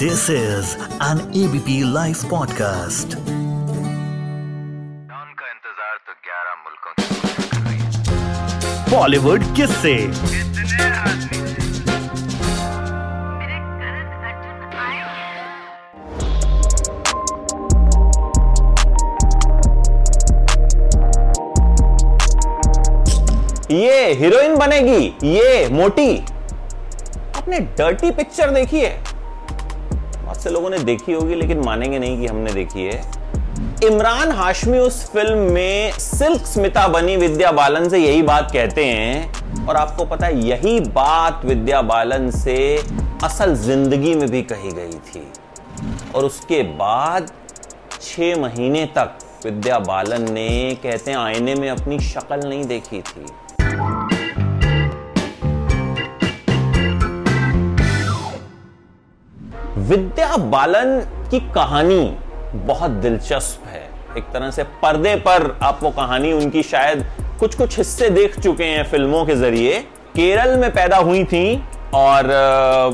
This is an ABP Life podcast. का इंतज़ार तो 11 मुल्कों बॉलीवुड किससे? कितने आदमी मेरे करण अर्जुन आए हैं? ये हीरोइन बनेगी ये मोटी। आपने डर्टी पिक्चर देखी है से लोगों ने देखी होगी, लेकिन मानेंगे नहीं कि हमने देखी है। इमरान हाशमी उस फ़िल्म में सिल्क स्मिता बनी, विद्या बालन से यही बात कहते हैं। और आपको पता है, यही बात विद्या बालन से असल ज़िंदगी में भी कही गई थी। और उसके बाद छह महीने तक विद्या बालन ने, कहते हैं, आईने में अपनी शक्ल नहीं देखी थी। विद्या बालन की कहानी बहुत दिलचस्प है। एक तरह से पर्दे पर आप वो कहानी उनकी शायद कुछ कुछ हिस्से देख चुके हैं फ़िल्मों के ज़रिए। केरल में पैदा हुई थी और अ,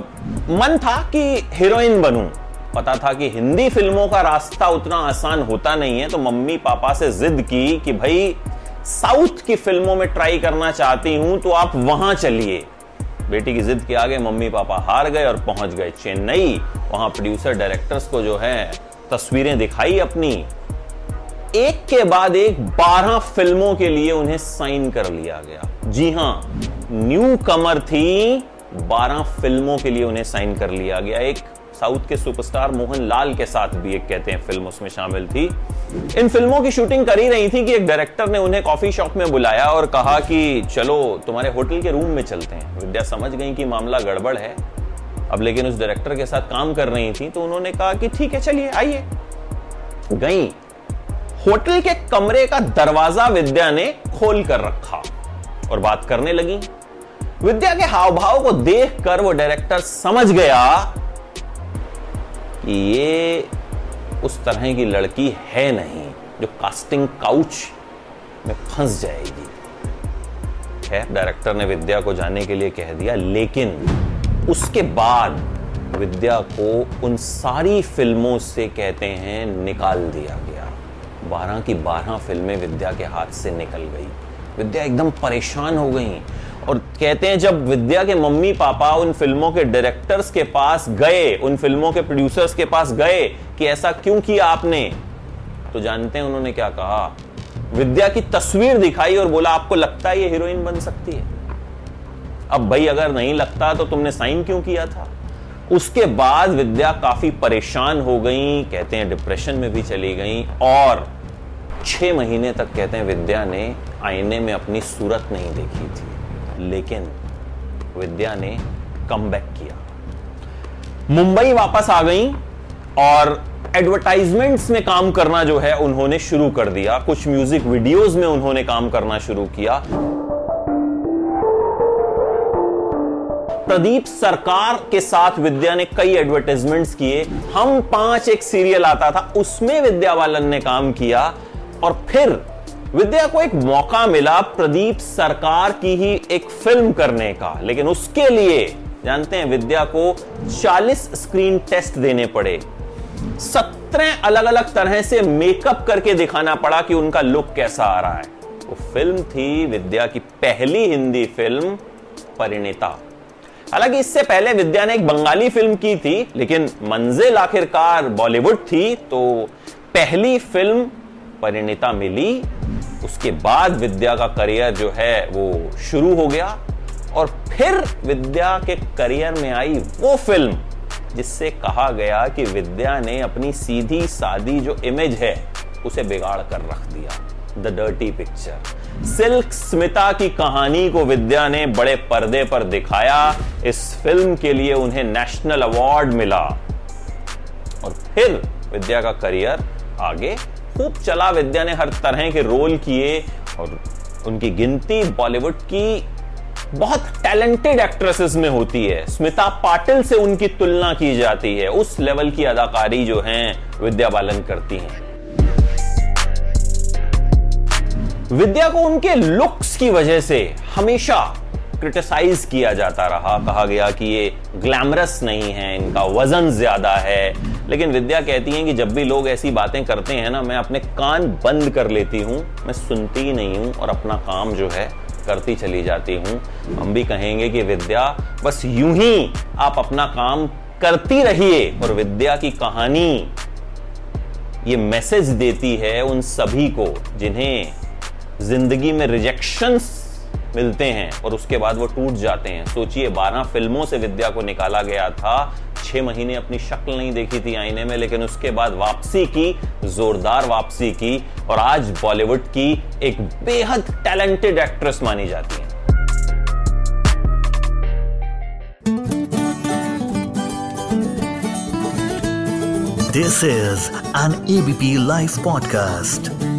मन था कि हीरोइन बनूं। पता था कि हिंदी फ़िल्मों का रास्ता उतना आसान होता नहीं है तो मम्मी पापा से जिद की कि भाई साउथ की फ़िल्मों में ट्राई करना चाहती हूँ तो आप वहाँ चलिए। बेटी की जिद के आगे मम्मी पापा हार गए और पहुँच गए चेन्नई। वहाँ प्रोड्यूसर डायरेक्टर्स को जो है, तस्वीरें दिखाई अपनी। एक के बाद एक बारह फ़िल्मों के लिए उन्हें साइन कर लिया गया। जी हाँ न्यू कमर थी, बारह फ़िल्मों के लिए उन्हें साइन कर लिया गया। एक साउथ के सुपरस्टार मोहन लाल के साथ भी एक कहते हैं, फ़िल्म उसमें शामिल थी। इन फ़िल्मों की शूटिंग कर ही रही थी कि एक डायरेक्टर ने उन्हें कॉफ़ी शॉप में बुलाया और कहा कि, चलो, तुम्हारे होटल के रूम में चलते हैं। विद्या समझ गई कि मामला गड़बड़ है। अब लेकिन उस डायरेक्टर के साथ काम कर रही थी तो उन्होंने कहा कि, ठीक है, चलिए, आइए। गई। होटल के कमरे का दरवाज़ा विद्या ने खोल कर रखा और बात करने लगी। विद्या के हाव भाव को देखकर वो डायरेक्टर समझ गया कि ये उस तरह की लड़की है नहीं जो कास्टिंग काउच में फंस जाएगी। खैर डायरेक्टर ने विद्या को जाने के लिए कह दिया, लेकिन उसके बाद विद्या को उन सारी फ़िल्मों से कहते हैं, निकाल दिया गया। बारह की बारह फ़िल्में विद्या के हाथ से निकल गई। विद्या एकदम परेशान हो गई। कहते हैं, जब विद्या के मम्मी पापा उन फ़िल्मों के डायरेक्टर्स के पास गए, उन फ़िल्मों के प्रोड्यूसर्स के पास गए कि ऐसा क्यों किया आपने? तो जानते हैं उन्होंने क्या कहा। विद्या की तस्वीर दिखाई और बोला, आपको लगता है ये हीरोइन बन सकती है? अब भाई, अगर नहीं लगता तो तुमने साइन क्यों किया था? उसके बाद विद्या काफ़ी परेशान हो गई, कहते हैं डिप्रेशन में भी चली गई और छह महीने तक, कहते हैं, विद्या ने आईने में अपनी सूरत नहीं देखी थी। लेकिन विद्या ने कम किया। मुंबई वापस आ गई और एडवर्टाइजमेंट्स में काम करना जो है, उन्होंने शुरू कर दिया। कुछ म्यूज़िक वीडियोस में उन्होंने काम करना शुरू किया। प्रदीप सरकार के साथ विद्या ने कई एडवर्टाइजमेंट्स किए। हम पाँच एक सीरियल आता था, उसमें विद्या बालन ने काम किया और फिर विद्या को एक मौका मिला प्रदीप सरकार की ही एक फ़िल्म करने का। लेकिन उसके लिए, जानते हैं, विद्या को 40 स्क्रीन टेस्ट देने पड़े। सत्रह अलग अलग तरह से मेकअप करके दिखाना पड़ा कि उनका लुक कैसा आ रहा है। वो फ़िल्म थी विद्या की पहली हिंदी फ़िल्म, परिणीता। हालाँकि इससे पहले विद्या ने एक बंगाली फ़िल्म की थी, लेकिन मंजिल आखिरकार बॉलीवुड थी तो पहली फ़िल्म परिणीता मिली। उसके बाद विद्या का करियर जो है वो शुरू हो गया और फिर विद्या के करियर में आई वो फ़िल्म, जिससे कहा गया कि विद्या ने अपनी सीधी सादी जो इमेज है, उसे बिगाड़ कर रख दिया। The dirty picture Silk Smitha की कहानी को विद्या ने बड़े पर्दे पर दिखाया। इस फ़िल्म के लिए उन्हें नेशनल अवार्ड मिला। और फिर विद्या का करियर आगे खूब चला विद्या ने हर तरह के रोल किए और उनकी गिनती बॉलीवुड की बहुत टैलेंटेड एक्ट्रेसेस में होती है। स्मिता पाटिल से उनकी तुलना की जाती है। उस लेवल की अदाकारी जो है, विद्या बालन करती हैं। विद्या को उनके लुक्स की वजह से हमेशा क्रिटिसाइज किया जाता रहा। कहा गया कि ये ग्लैमरस नहीं है, इनका वज़न ज़्यादा है। लेकिन विद्या कहती हैं कि जब भी लोग ऐसी बातें करते हैं ना, मैं अपने कान बंद कर लेती हूँ, मैं सुनती ही नहीं हूँ और अपना काम जो है करती चली जाती हूँ। हम भी कहेंगे कि विद्या, बस यूँ ही आप अपना काम करती रहिए और विद्या की कहानी ये मैसेज देती है उन सभी को जिन्हें ज़िंदगी में रिजेक्शंस मिलते हैं और उसके बाद वो टूट जाते हैं। सोचिए 12 फ़िल्मों से विद्या को निकाला गया था छह महीने अपनी शक्ल नहीं देखी थी आईने में, लेकिन उसके बाद वापसी की, जोरदार वापसी की, और आज बॉलीवुड की एक बेहद टैलेंटेड एक्ट्रेस मानी जाती है this is an ABP live podcast.